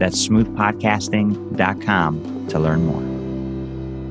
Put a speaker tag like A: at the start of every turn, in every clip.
A: That's smoothpodcasting.com to learn more.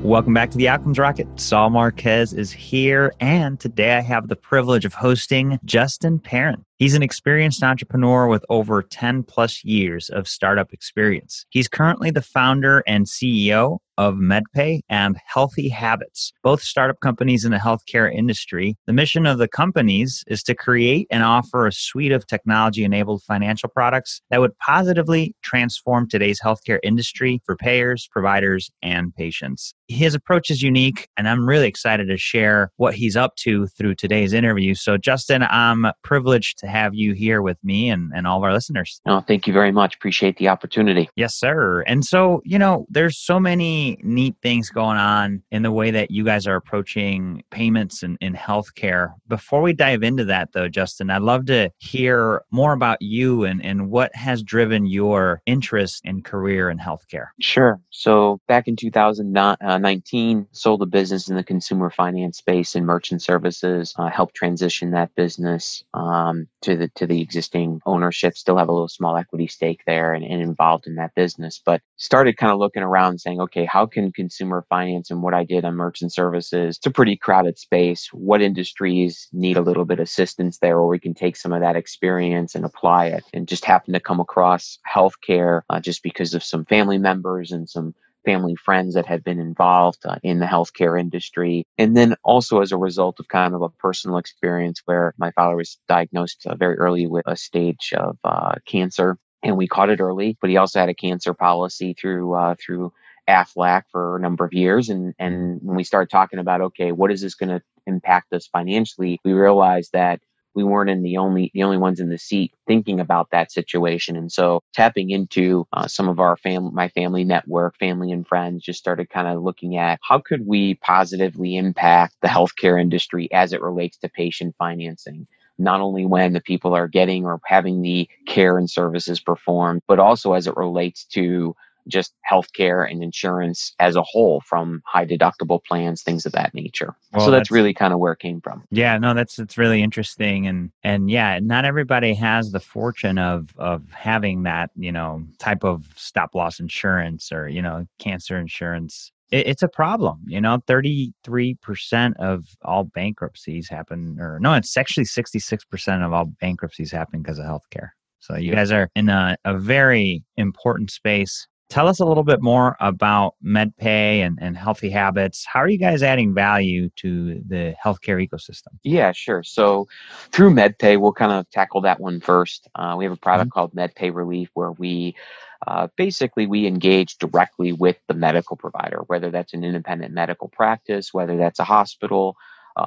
A: Welcome back to the Outcomes Rocket. Saul Marquez is here, and today I have the privilege of hosting Justin Perun. He's an experienced entrepreneur with over 10 plus years of startup experience. He's currently the founder and CEO of MedPay and Healthy Habits, both startup companies in the healthcare industry. The mission of the companies is to create and offer a suite of technology enabled financial products that would positively transform today's healthcare industry for payers, providers, and patients. His approach is unique, and I'm really excited to share what he's up to through today's interview. So, Justin, I'm privileged to have you here with me and, and all of our listeners.
B: Oh, thank you very much. Appreciate the opportunity.
A: Yes, sir. And so, you know, there's so many neat things going on in the way that you guys are approaching payments in, in healthcare. Before we dive into that, though, Justin, I'd love to hear more about you and, and what has driven your interest and career in healthcare.
B: Sure. So, back in 2019, sold a business in the consumer finance space and merchant services, uh, helped transition that business um, to the to the existing ownership. Still have a little small equity stake there and, and involved in that business, but started kind of looking around, saying, okay, how can consumer finance and what I did on merchant services? It's a pretty crowded space. What industries need a little bit of assistance there, or we can take some of that experience and apply it? And just happened to come across healthcare uh, just because of some family members and some family friends that had been involved uh, in the healthcare industry. And then also as a result of kind of a personal experience where my father was diagnosed uh, very early with a stage of uh, cancer. And we caught it early, but he also had a cancer policy through uh, through AFLAC for a number of years. And and when we started talking about okay, what is this going to impact us financially, we realized that we weren't in the only the only ones in the seat thinking about that situation and so tapping into uh, some of our family my family network family and friends just started kind of looking at how could we positively impact the healthcare industry as it relates to patient financing not only when the people are getting or having the care and services performed but also as it relates to just healthcare and insurance as a whole from high deductible plans things of that nature. Well, so that's, that's really kind of where it came from.
A: Yeah no that's it's really interesting and and yeah not everybody has the fortune of of having that you know type of stop loss insurance or you know cancer insurance. It, it's a problem you know 33% of all bankruptcies happen or no it's actually 66% of all bankruptcies happen because of healthcare. So you guys are in a, a very important space Tell us a little bit more about MedPay and, and healthy habits. How are you guys adding value to the healthcare ecosystem?
B: Yeah, sure. So through MedPay, we'll kind of tackle that one first. Uh, we have a product mm-hmm. called MedPay Relief where we uh, basically we engage directly with the medical provider, whether that's an independent medical practice, whether that's a hospital,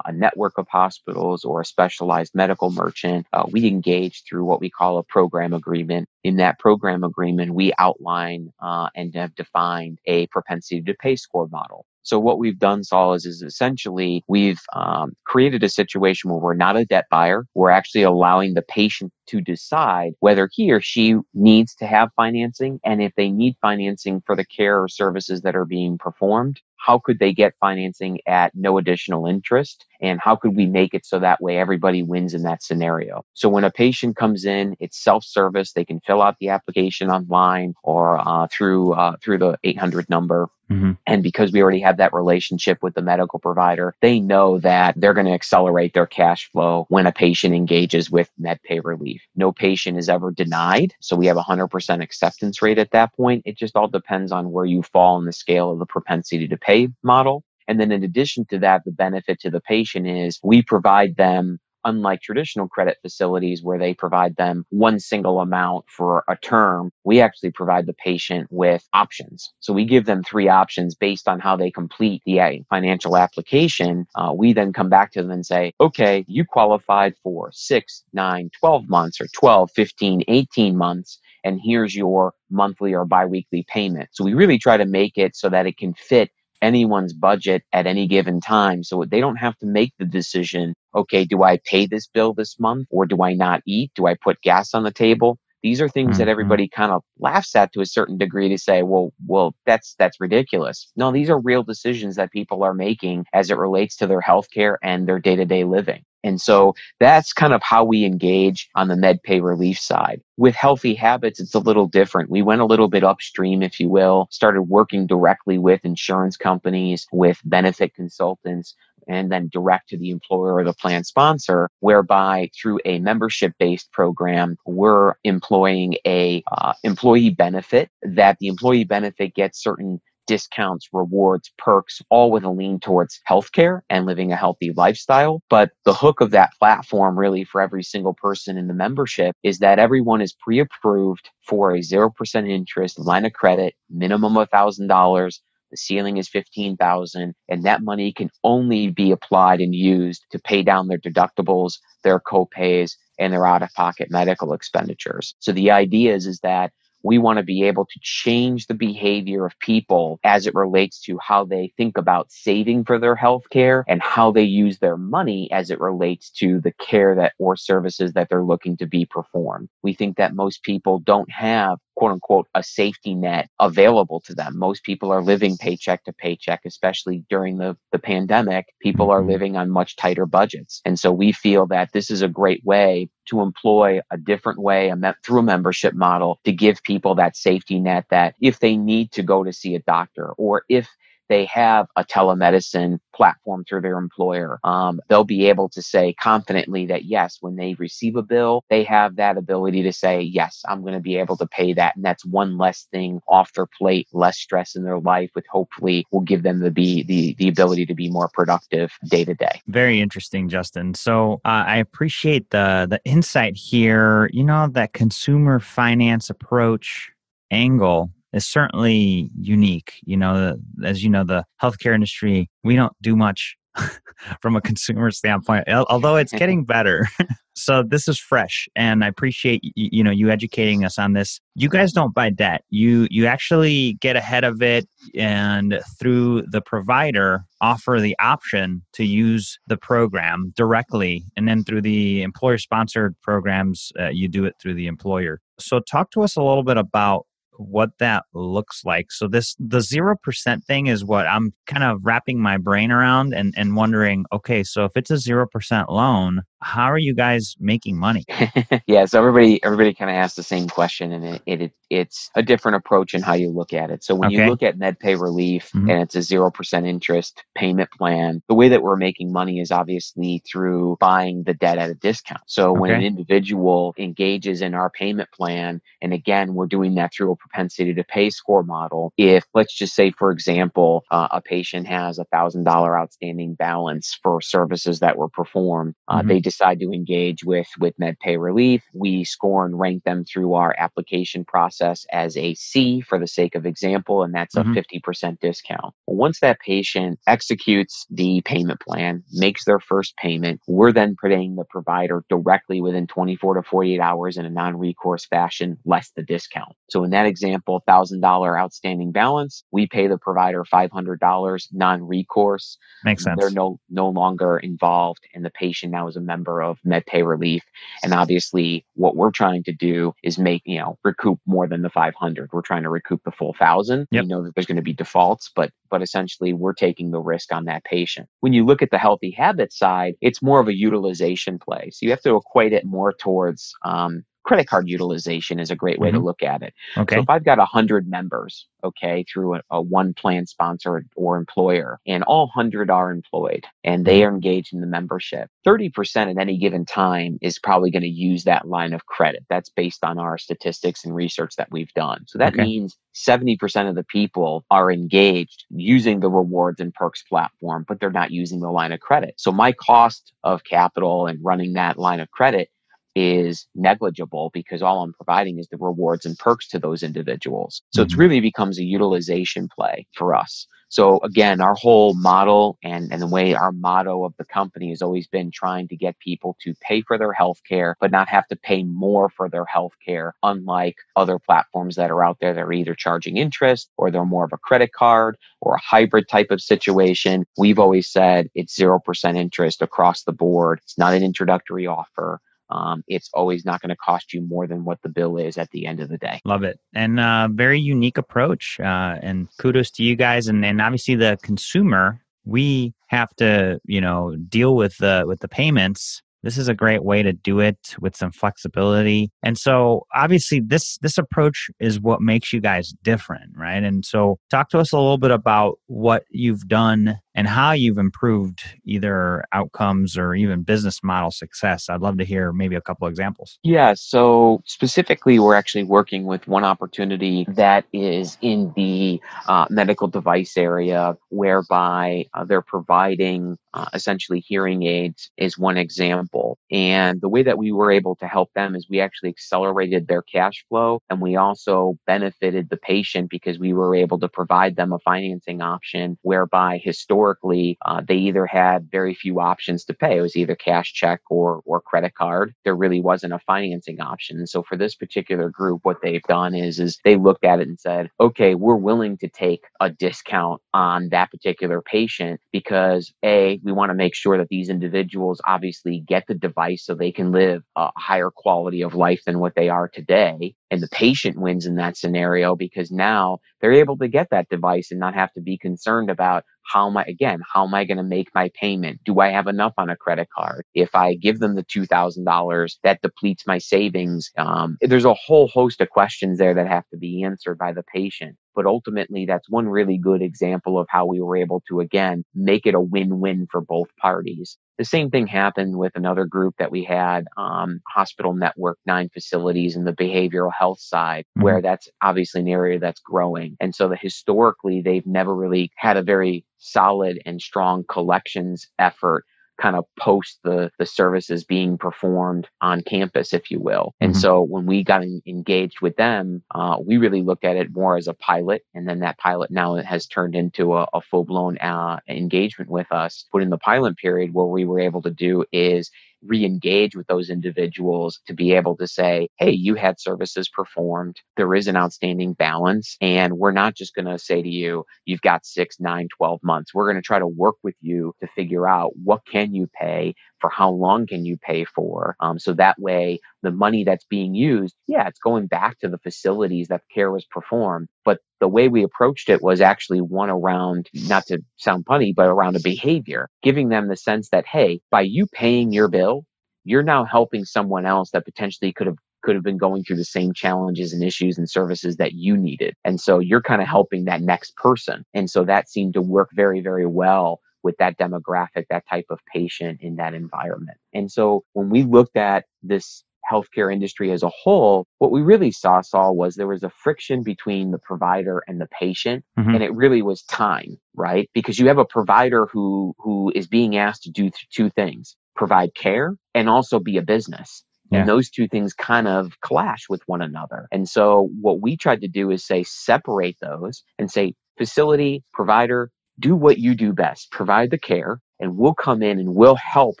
B: a network of hospitals or a specialized medical merchant, uh, we engage through what we call a program agreement. In that program agreement, we outline uh, and have defined a propensity to pay score model. So what we've done, Saul, is, is essentially we've um, created a situation where we're not a debt buyer. We're actually allowing the patient to decide whether he or she needs to have financing and if they need financing for the care or services that are being performed how could they get financing at no additional interest and how could we make it so that way everybody wins in that scenario so when a patient comes in it's self-service they can fill out the application online or uh, through uh, through the 800 number Mm-hmm. And because we already have that relationship with the medical provider, they know that they're going to accelerate their cash flow when a patient engages with MedPay Relief. No patient is ever denied. So we have a 100% acceptance rate at that point. It just all depends on where you fall in the scale of the propensity to pay model. And then in addition to that, the benefit to the patient is we provide them unlike traditional credit facilities where they provide them one single amount for a term, we actually provide the patient with options. So we give them three options based on how they complete the financial application. Uh, we then come back to them and say, okay, you qualified for six, nine, 12 months or 12, 15, 18 months and here's your monthly or biweekly payment. So we really try to make it so that it can fit anyone's budget at any given time. So they don't have to make the decision, okay, do I pay this bill this month or do I not eat? Do I put gas on the table? These are things mm-hmm. that everybody kind of laughs at to a certain degree to say, well, well, that's that's ridiculous. No, these are real decisions that people are making as it relates to their healthcare and their day-to-day living. And so that's kind of how we engage on the MedPay relief side. With healthy habits, it's a little different. We went a little bit upstream, if you will, started working directly with insurance companies, with benefit consultants, and then direct to the employer or the plan sponsor, whereby through a membership based program, we're employing a uh, employee benefit that the employee benefit gets certain discounts, rewards, perks, all with a lean towards healthcare and living a healthy lifestyle. But the hook of that platform, really, for every single person in the membership, is that everyone is pre approved for a 0% interest line of credit, minimum of $1,000. The ceiling is 15,000 and that money can only be applied and used to pay down their deductibles, their copays, and their out-of-pocket medical expenditures. So the idea is, is that we want to be able to change the behavior of people as it relates to how they think about saving for their health care and how they use their money as it relates to the care that or services that they're looking to be performed. We think that most people don't have quote unquote a safety net available to them. Most people are living paycheck to paycheck, especially during the, the pandemic. People are mm-hmm. living on much tighter budgets. And so we feel that this is a great way to employ a different way a me- through a membership model to give people that safety net that if they need to go to see a doctor or if they have a telemedicine platform through their employer, um, they'll be able to say confidently that yes, when they receive a bill, they have that ability to say, yes, I'm going to be able to pay that. And that's one less thing off their plate, less stress in their life, which hopefully will give them the, be, the, the ability to be more productive day to day.
A: Very interesting, Justin. So uh, I appreciate the, the insight here. You know, that consumer finance approach angle is certainly unique. You know, as you know, the healthcare industry, we don't do much from a consumer standpoint, although it's getting better. so this is fresh, and I appreciate you know you educating us on this. You guys don't buy debt. You you actually get ahead of it, and through the provider offer the option to use the program directly, and then through the employer sponsored programs, uh, you do it through the employer. So talk to us a little bit about what that looks like. So this the 0% thing is what I'm kind of wrapping my brain around and and wondering, okay, so if it's a 0% loan, how are you guys making money?
B: yeah, so everybody everybody kind of asks the same question, and it, it, it's a different approach in how you look at it. So when okay. you look at MedPay Relief mm-hmm. and it's a zero percent interest payment plan, the way that we're making money is obviously through buying the debt at a discount. So okay. when an individual engages in our payment plan, and again we're doing that through a propensity to pay score model. If let's just say, for example, uh, a patient has a thousand dollar outstanding balance for services that were performed, uh, mm-hmm. they decide to engage with with MedPay Relief, we score and rank them through our application process as a C for the sake of example, and that's mm-hmm. a 50% discount. Once that patient executes the payment plan, makes their first payment, we're then paying the provider directly within 24 to 48 hours in a non-recourse fashion, less the discount. So in that example, $1,000 outstanding balance, we pay the provider $500 non-recourse.
A: Makes sense.
B: They're no no longer involved, and the patient now is a member member of MedPay Relief. And obviously, what we're trying to do is make, you know, recoup more than the 500. We're trying to recoup the full thousand. Yep. We know that there's going to be defaults, but but essentially we're taking the risk on that patient. When you look at the healthy habit side, it's more of a utilization play. So you have to equate it more towards um, credit card utilization is a great way mm-hmm. to look at it. Okay. So if I've got 100 members, okay, through a, a, one plan sponsor or employer, and all 100 are employed and they mm-hmm. are engaged in the membership, 30% at any given time is probably going to use that line of credit. That's based on our statistics and research that we've done. So that okay. means 70% of the people are engaged using the rewards and perks platform, but they're not using the line of credit. So my cost of capital and running that line of credit is negligible because all I'm providing is the rewards and perks to those individuals. So mm-hmm. it really becomes a utilization play for us. So again, our whole model and, and the way our motto of the company has always been trying to get people to pay for their health care, but not have to pay more for their health care, unlike other platforms that are out there that are either charging interest or they're more of a credit card or a hybrid type of situation. We've always said it's 0% interest across the board. It's not an introductory offer. Um, it's always not going to cost you more than what the bill is at the end of the day.
A: Love it. And uh, very unique approach. Uh, and kudos to you guys. And, and obviously, the consumer, we have to, you know, deal with the with the payments this is a great way to do it with some flexibility and so obviously this this approach is what makes you guys different right and so talk to us a little bit about what you've done and how you've improved either outcomes or even business model success. I'd love to hear maybe a couple examples.
B: Yeah, so specifically, we're actually working with one opportunity that is in the uh, medical device area, whereby uh, they're providing uh, essentially hearing aids, is one example. And the way that we were able to help them is we actually accelerated their cash flow and we also benefited the patient because we were able to provide them a financing option whereby historically historically, uh, they either had very few options to pay. It was either cash check or, or credit card. There really wasn't a financing option. And so for this particular group, what they've done is, is they looked at it and said, okay, we're willing to take a discount on that particular patient because A, we want to make sure that these individuals obviously get the device so they can live a higher quality of life than what they are today. And the patient wins in that scenario because now they're able to get that device and not have to be concerned about how am I, again, how am I going to make my payment? Do I have enough on a credit card? If I give them the $2,000, that depletes my savings. Um, there's a whole host of questions there that have to be answered by the patient. But ultimately, that's one really good example of how we were able to, again, make it a win win for both parties. The same thing happened with another group that we had, um, Hospital Network, nine facilities in the behavioral health side, mm-hmm. where that's obviously an area that's growing. And so, the, historically, they've never really had a very solid and strong collections effort kind of post the the services being performed on campus, if you will. And mm-hmm. so when we got in, engaged with them, uh, we really looked at it more as a pilot, and then that pilot now has turned into a, a full blown uh, engagement with us. But in the pilot period, what we were able to do is re-engage with those individuals to be able to say hey you had services performed. There is an outstanding balance and we're not just going to say to you you've got six nine 12 months we're going to try to work with you to figure out what can you pay for how long can you pay for um, so that way the money that's being used yeah it's going back to the facilities that care was performed but the way we approached it was actually one around not to sound punny but around a behavior giving them the sense that hey by you paying your bill you're now helping someone else that potentially could have could have been going through the same challenges and issues and services that you needed. And so you're kind of helping that next person. And so that seemed to work very, very well with that demographic, that type of patient in that environment. And so when we looked at this healthcare industry as a whole, what we really saw, Saul, was there was a friction between the provider and the patient. Mm-hmm. And it really was time, right? Because you have a provider who who is being asked to do th- two things provide care and also be a business. Yeah. And those two things kind of clash with one another. And so what we tried to do is say separate those and say facility, provider, do what you do best, provide the care, and we'll come in and we'll help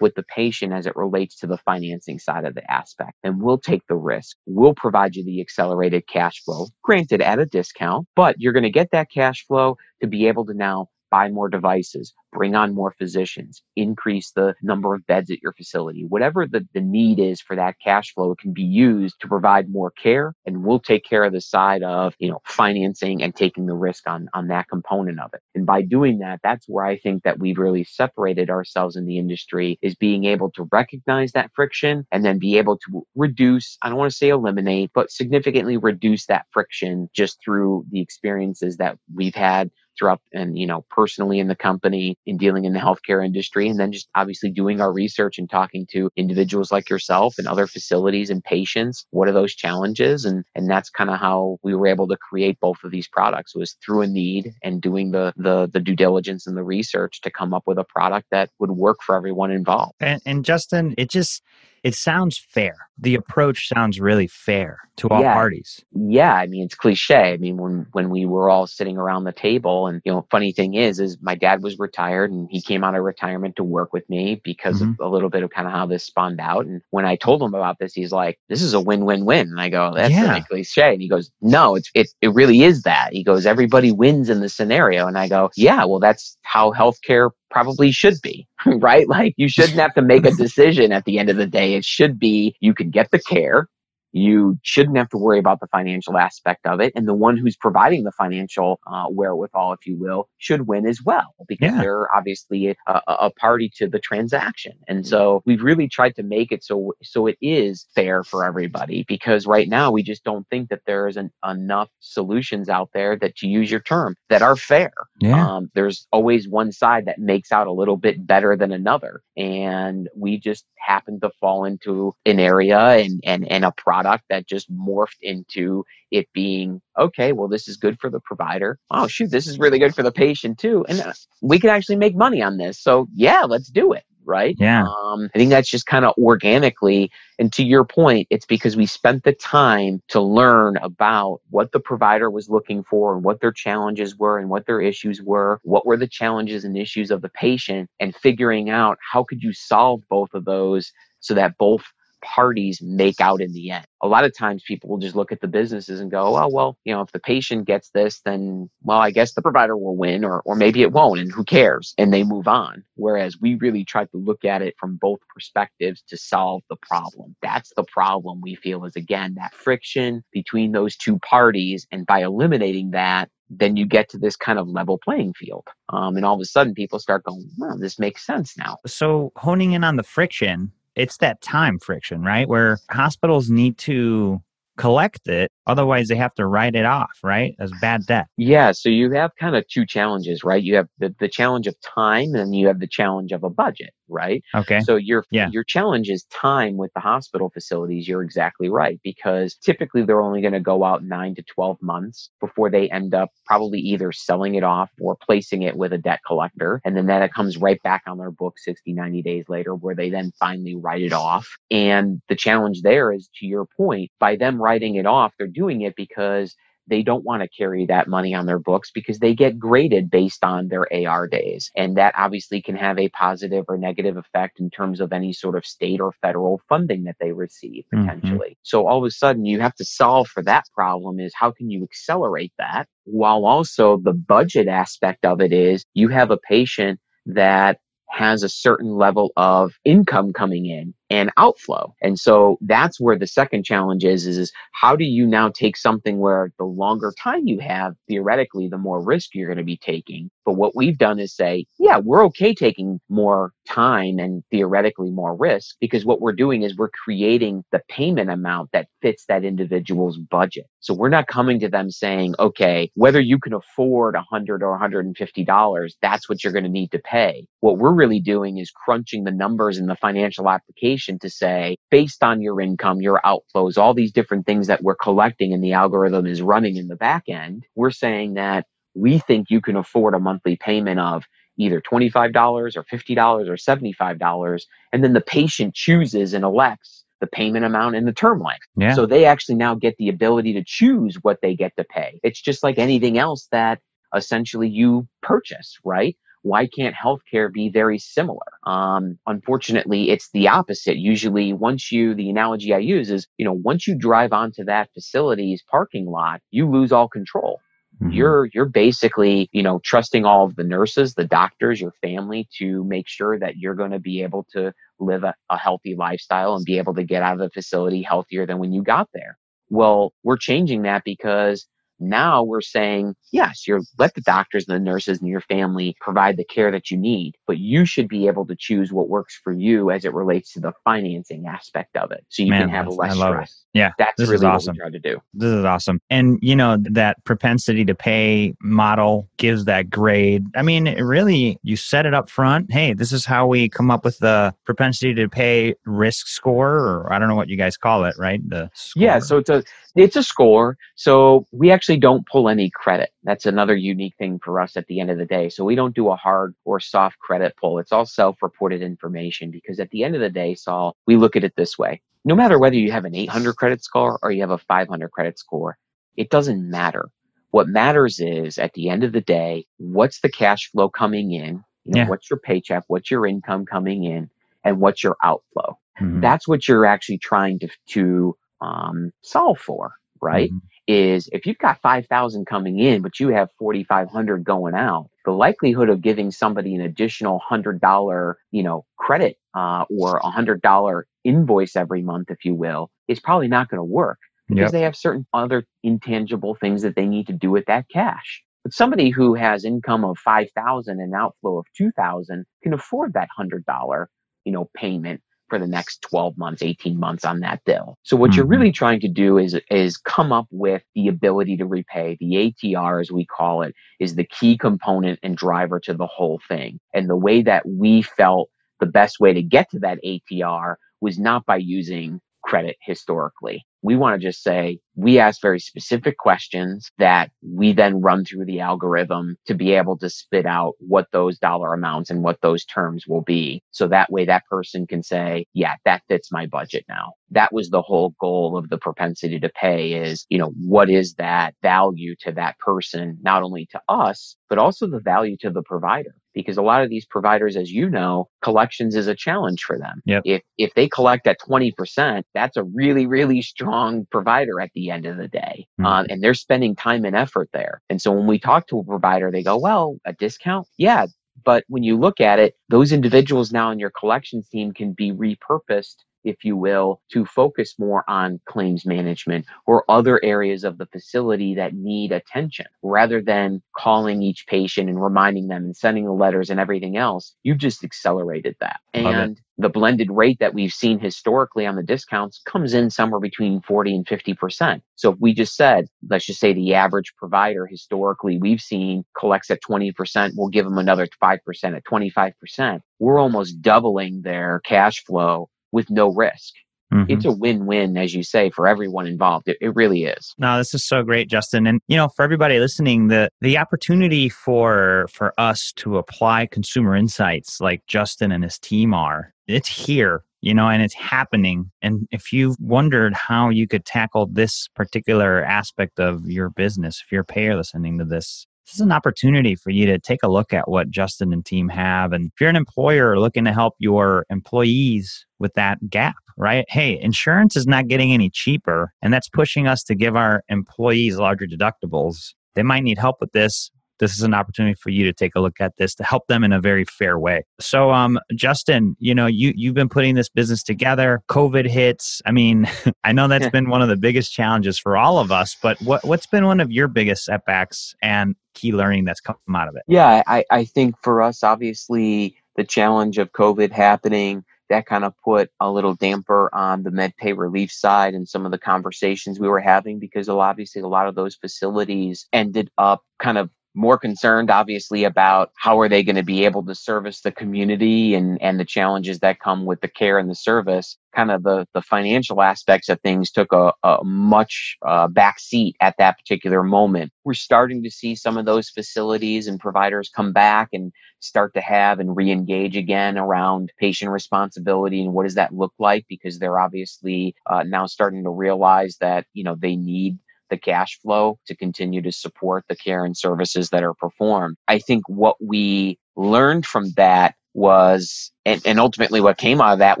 B: with the patient as it relates to the financing side of the aspect. And we'll take the risk. We'll provide you the accelerated cash flow, granted at a discount, but you're going to get that cash flow to be able to now buy more devices, bring on more physicians, increase the number of beds at your facility, whatever the, the need is for that cash flow it can be used to provide more care. And we'll take care of the side of, you know, financing and taking the risk on, on that component of it. And by doing that, that's where I think that we've really separated ourselves in the industry is being able to recognize that friction and then be able to reduce, I don't want to say eliminate, but significantly reduce that friction just through the experiences that we've had throughout and you know personally in the company in dealing in the healthcare industry and then just obviously doing our research and talking to individuals like yourself and other facilities and patients what are those challenges? And and that's kind of how we were able to create both of these products was through a need and doing the the the due diligence and the research to come up with a product that would work for everyone involved.
A: And, and justin it just it sounds fair. The approach sounds really fair to all
B: Yeah.
A: parties.
B: Yeah, I mean it's cliche. I mean when when we were all sitting around the table and you know funny thing is is my dad was retired and he came out of retirement to work with me because of mm-hmm. a little bit of kind of how this spawned out and when I told him about this he's like this is a win-win-win and I go that's
A: Yeah.
B: really cliche and he goes no it's it it really is that. He goes everybody wins in the scenario and I go yeah well that's how healthcare probably should be right? Like you shouldn't have to make a decision at the end of the day. It should be you can get the care you shouldn't have to worry about the financial aspect of it. And the one who's providing the financial uh, wherewithal, if you will, should win as well because
A: Yeah.
B: they're obviously a, a party to the transaction. And so we've really tried to make it so so it is fair for everybody because right now we just don't think that there isn't enough solutions out there that, to use your term, that are fair
A: Yeah.
B: um, there's always one side that makes out a little bit better than another and we just happen to fall into an area and, and, and a product that just morphed into it being okay well this is good for the provider. Oh shoot this is really good for the patient too. And uh, we could actually make money on this. So yeah let's do it right?
A: Yeah.
B: um, i think that's just kind of organically and to your point, it's because we spent the time to learn about what the provider was looking for and what their challenges were and what their issues were, what were the challenges and issues of the patient, and figuring out how could you solve both of those so that both parties make out in the end. A lot of times people will just look at the businesses and go, oh, well, you know, if the patient gets this, then, well, I guess the provider will win or, or maybe it won't and who cares? And they move on. Whereas we really try to look at it from both perspectives to solve the problem. That's the problem we feel is again, that friction between those two parties. And by eliminating that, then you get to this kind of level playing field. Um, and all of a sudden people start going, well, this makes sense now.
A: So honing in on the friction, it's that time friction, right? Where hospitals need to collect it, otherwise they have to write it off, right? As bad debt.
B: Yeah, so you have kind of two challenges, right? You have the, the challenge of time and you have the challenge of a budget, right?
A: Okay.
B: So your
A: Yeah.
B: your challenge is time with the hospital facilities. You're exactly right because typically they're only going to go out 9 to 12 months before they end up probably either selling it off or placing it with a debt collector and then that it comes right back on their book 60 90 days later where they then finally write it off. And the challenge there is to your point by them writing it off they're doing it because they don't want to carry that money on their books because they get graded based on their AR days. And that obviously can have a positive or negative effect in terms of any sort of state or federal funding that they receive
A: Mhm.
B: potentially. So all of a sudden you have to solve for that problem is how can you accelerate that while also the budget aspect of it is you have a patient that has a certain level of income coming in and outflow. And so that's where the second challenge is, is, is how do you now take something where the longer time you have, theoretically, the more risk you're going to be taking. But what we've done is say, yeah, we're okay taking more time and theoretically more risk because what we're doing is we're creating the payment amount that fits that individual's budget. So we're not coming to them saying, okay, whether you can afford a hundred or $150, that's what you're going to need to pay. What we're really doing is crunching the numbers in the financial application to say, based on your income, your outflows, all these different things that we're collecting and the algorithm is running in the back end, we're saying that we think you can afford a monthly payment of either $25 or $50 or $75. And then the patient chooses and elects the payment amount and the term length.
A: Yeah.
B: So they actually now get the ability to choose what they get to pay. It's just like anything else that essentially you purchase, right? Why can't healthcare be very similar? Um, unfortunately, it's the opposite. Usually, once you, the analogy I use is, you know, once you drive onto that facility's parking lot, you lose all control
A: Mhm.
B: you're you're basically you know trusting all of the nurses the doctors your family to make sure that you're going to be able to live a, a healthy lifestyle and be able to get out of the facility healthier than when you got there well we're changing that because now we're saying yes you're let the doctors and the nurses and your family provide the care that you need but you should be able to choose what works for you as it relates to the financing aspect of it so you
A: Man,
B: can have less
A: love it.
B: stress
A: Yeah,
B: that's
A: this is
B: really what
A: awesome.
B: we try to do
A: This is awesome. And you know, that propensity to pay model gives that grade. I mean, really, you set it up front. Hey, this is how we come up with the propensity to pay risk score, or I don't know what you guys call it, right? The
B: Yeah, so it's a it's a score. So we actually don't pull any credit. That's another unique thing for us at the end of the day. So we don't do a hard or soft credit pull. It's all self-reported information because at the end of the day, Saul, we look at it this way. No matter whether you have an 800 credit score or you have a 500 credit score, it doesn't matter. What matters is at the end of the day, what's the cash flow coming in? You know, yeah. What's your paycheck? What's your income coming in? And what's your outflow? Mm-hmm. That's what you're actually trying to, to um, solve for, right? Mm-hmm. Is if you've got 5,000 coming in, but you have 4,500 going out, the likelihood of giving somebody an additional $100, you know, credit uh, or a $100 invoice every month, if you will, is probably not going to work because yep. they have certain other intangible things that they need to do with that cash. But somebody who has income of 5,000 and outflow of 2,000 can afford that $100, you know, payment for the next 12 months, 18 months on that bill. So what mm-hmm. you're really trying to do is is come up with the ability to repay. The ATR as we call it is the key component and driver to the whole thing. And the way that we felt the best way to get to that ATR was not by using credit historically. We want to just say we ask very specific questions that we then run through the algorithm to be able to spit out what those dollar amounts and what those terms will be. So that way that person can say, yeah, that fits my budget now. That was the whole goal of the propensity to pay is, you know, what is that value to that person, not only to us, but also the value to the provider because a lot of these providers, as you know, collections is a challenge for them.
A: Yep.
B: If if they collect at 20%, that's a really, really strong provider at the end of the day. Mm-hmm. Um, and they're spending time and effort there. And so when we talk to a provider, they go, well, a discount? Yeah. But when you look at it, those individuals now in your collections team can be repurposed if you will, to focus more on claims management or other areas of the facility that need attention rather than calling each patient and reminding them and sending the letters and everything else. You've just accelerated that. And the blended rate that we've seen historically on the discounts comes in somewhere between 40 and 50%. So if we just said, let's just say the average provider historically we've seen collects at 20%, we'll give them another 5% at 25%. We're almost doubling their cash flow with no risk. Mm-hmm. It's a win-win, as you say, for everyone involved. It, it really is.
A: No, this is so great, Justin. And you know, for everybody listening, the the opportunity for for us to apply consumer insights like Justin and his team are, it's here you know, and it's happening. And if you've wondered how you could tackle this particular aspect of your business, if you're a payer listening to this, this is an opportunity for you to take a look at what Justin and team have. And if you're an employer looking to help your employees with that gap, right? Hey, insurance is not getting any cheaper, and that's pushing us to give our employees larger deductibles. They might need help with this this is an opportunity for you to take a look at this to help them in a very fair way. So, um, Justin, you know, you you've been putting this business together. COVID hits. I mean, I know that's been one of the biggest challenges for all of us. But what what's been one of your biggest setbacks and key learning that's come out of it?
B: Yeah, I, I think for us, obviously, the challenge of COVID happening that kind of put a little damper on the MedPay relief side and some of the conversations we were having because obviously a lot of those facilities ended up kind of more concerned obviously about how are they going to be able to service the community and and the challenges that come with the care and the service. Kind of the the financial aspects of things took a, a much uh, back seat at that particular moment. We're starting to see some of those facilities and providers come back and start to have and re-engage again around patient responsibility and what does that look like because they're obviously uh, now starting to realize that you know they need the cash flow to continue to support the care and services that are performed. I think what we learned from that was and, and ultimately what came out of that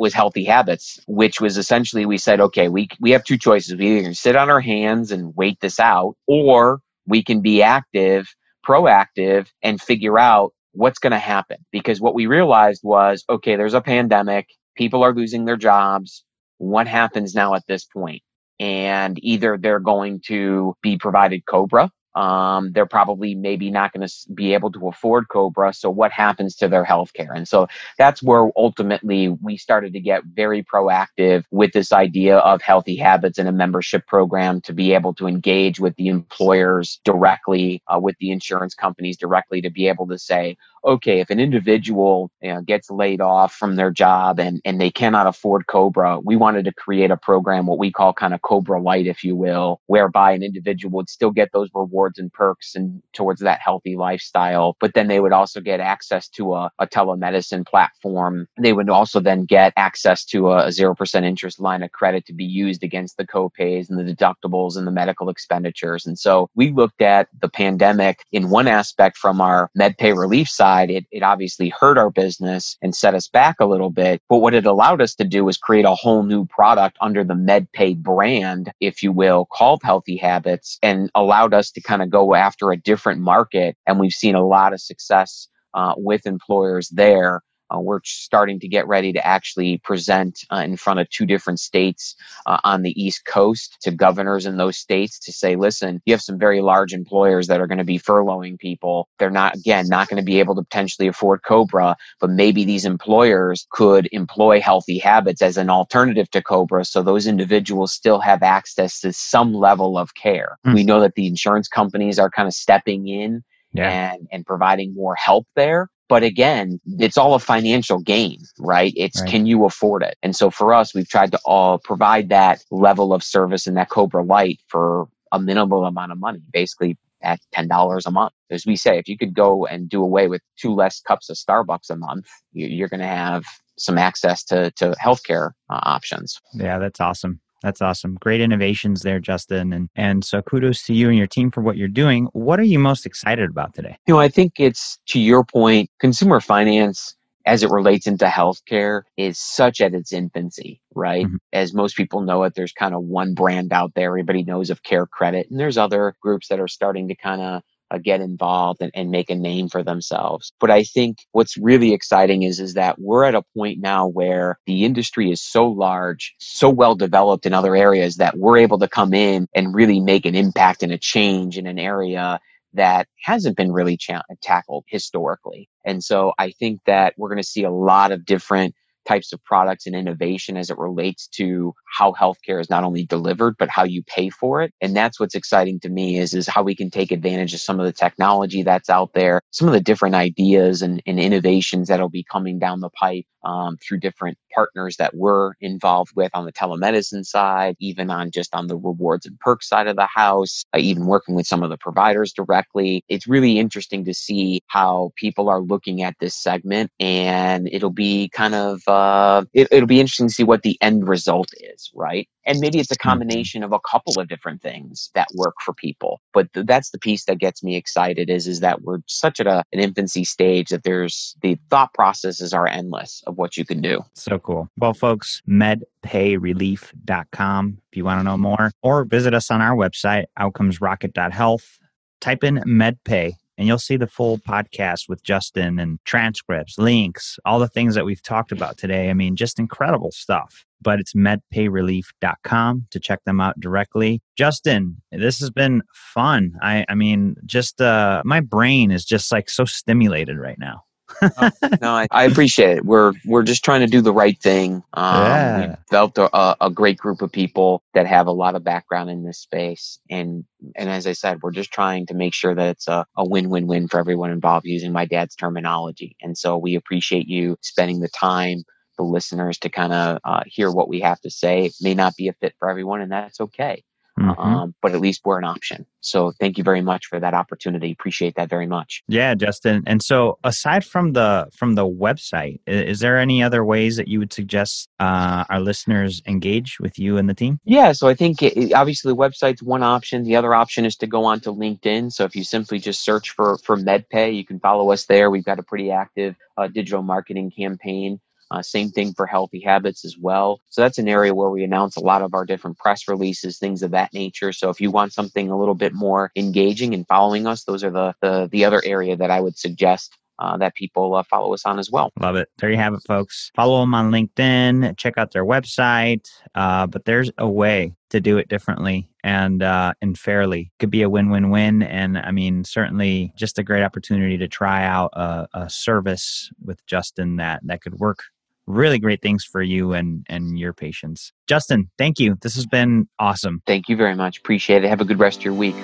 B: was healthy habits which was essentially we said okay we we have two choices. We either sit on our hands and wait this out or we can be active proactive and figure out what's going to happen. Because what we realized was okay there's a pandemic. People are losing their jobs. What happens now at this point and either they're going to be provided Cobra um, they're probably maybe not going to be able to afford Cobra. So what happens to their health care? And so that's where ultimately we started to get very proactive with this idea of healthy habits and a membership program to be able to engage with the employers directly, uh, with the insurance companies directly to be able to say, okay, if an individual you know, gets laid off from their job and, and they cannot afford Cobra, we wanted to create a program, what we call kind of Cobra Light, if you will, whereby an individual would still get those rewards and perks and towards that healthy lifestyle, but then they would also get access to a, a telemedicine platform. They would also then get access to a, a 0% interest line of credit to be used against the copays and the deductibles and the medical expenditures. And so we looked at the pandemic in one aspect from our MedPay relief side side, it, it obviously hurt our business and set us back a little bit. But what it allowed us to do was create a whole new product under the MedPay brand, if you will, called Healthy Habits, and allowed us to kind of go after a different market. And we've seen a lot of success uh, with employers there uh, we're starting to get ready to actually present uh, in front of two different states uh, on the East Coast to governors in those states to say, listen, you have some very large employers that are going to be furloughing people. They're not, again, not going to be able to potentially afford Cobra, but maybe these employers could employ healthy habits as an alternative to Cobra so those individuals still have access to some level of care. Mm. We know that the insurance companies are kind of stepping in yeah. and and providing more help there but again, it's all a financial gain, right? It's right. can you afford it? And so for us, we've tried to all provide that level of service and that Cobra Light for a minimal amount of money, basically at $10 a month. As we say, if you could go and do away with two less cups of Starbucks a month, you're going to have some access to, to healthcare uh, options.
A: Yeah, that's awesome. That's awesome. Great innovations there, Justin. And and so kudos to you and your team for what you're doing. What are you most excited about today?
B: You know, I think it's to your point, consumer finance as it relates into healthcare is such at its infancy, right? Mm-hmm. As most people know it, there's kind of one brand out there. Everybody knows of Care Credit, and there's other groups that are starting to kind of uh, get involved and, and make a name for themselves. But I think what's really exciting is is that we're at a point now where the industry is so large, so well developed in other areas that we're able to come in and really make an impact and a change in an area that hasn't been really cha- tackled historically. And so I think that we're going to see a lot of different types of products and innovation as it relates to how healthcare is not only delivered but how you pay for it. And that's what's exciting to me is is how we can take advantage of some of the technology that's out there some of the different ideas and, and innovations that'll be coming down the pipe um, through different partners that we're involved with on the telemedicine side even on just on the rewards and perks side of the house uh, even working with some of the providers directly. It's really interesting to see how people are looking at this segment and it'll be kind of uh, it, it'll be interesting to see what the end result is, right? And maybe it's a mm-hmm. combination of a couple of different things that work for people. But th- that's the piece that gets me excited is is that we're such at a, an infancy stage that there's the thought processes are endless of what you can do.
A: So cool. Well, folks, medpayrelief.com if you want to know more, or visit us on our website, outcomesrocket.health. Type in medpay and you'll see the full podcast with Justin and transcripts, links, all the things that we've talked about today. I mean, just incredible stuff. But it's medpayrelief.com to check them out directly. Justin, this has been fun. I, I mean, just uh, my brain is just like so stimulated right now
B: oh, no, I, I, appreciate it. We're we're just trying to do the right thing. Um, yeah. We've developed a, a great group of people that have a lot of background in this space, and and as I said, we're just trying to make sure that it's a, a win-win-win for everyone involved. Using my dad's terminology, and so we appreciate you spending the time the listeners to kind of uh, hear what we have to say. It may not be a fit for everyone, and that's okay. Mm-hmm. Um, but at least we're an option. So thank you very much for that opportunity. Appreciate that very much.
A: Yeah, Justin. And so aside from the from the website, is there any other ways that you would suggest uh, our listeners engage with you and the team?
B: Yeah. So I think it, obviously the website's one option. The other option is to go on to LinkedIn. So if you simply just search for for MedPay, you can follow us there. We've got a pretty active uh, digital marketing campaign. Uh, same thing for healthy habits as well. So that's an area where we announce a lot of our different press releases, things of that nature. So if you want something a little bit more engaging and following us, those are the the, the other area that I would suggest uh, that people uh, follow us on as well.
A: Love it. There you have it, folks. Follow them on LinkedIn, check out their website. Uh, but there's a way to do it differently. and uh, and fairly. Could be a win-win-win, and I mean, certainly just a great opportunity to try out a, a service with Justin that that could work really great things for you and and your patients. Justin, thank you. This has been awesome.
B: Thank you very much. Appreciate it. Have a good rest of your week.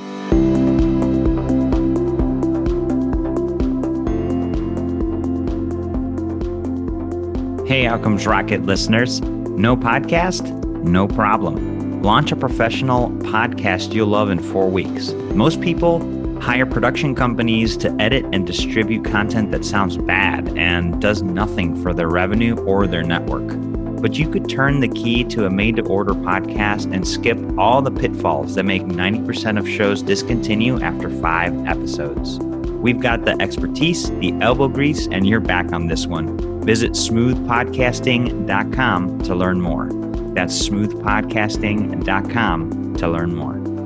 A: Hey, Outcomes Rocket listeners. No podcast? No problem. Launch a professional podcast you'll love in four weeks. Most people hire production companies to edit and distribute content that sounds bad and does nothing for their revenue or their network. But you could turn the key to a made to order podcast and skip all the pitfalls that make 90% of shows discontinue after five episodes. We've got the expertise, the elbow grease, and you're back on this one. Visit smoothpodcasting.com to learn more. That's smoothpodcasting.com to learn more.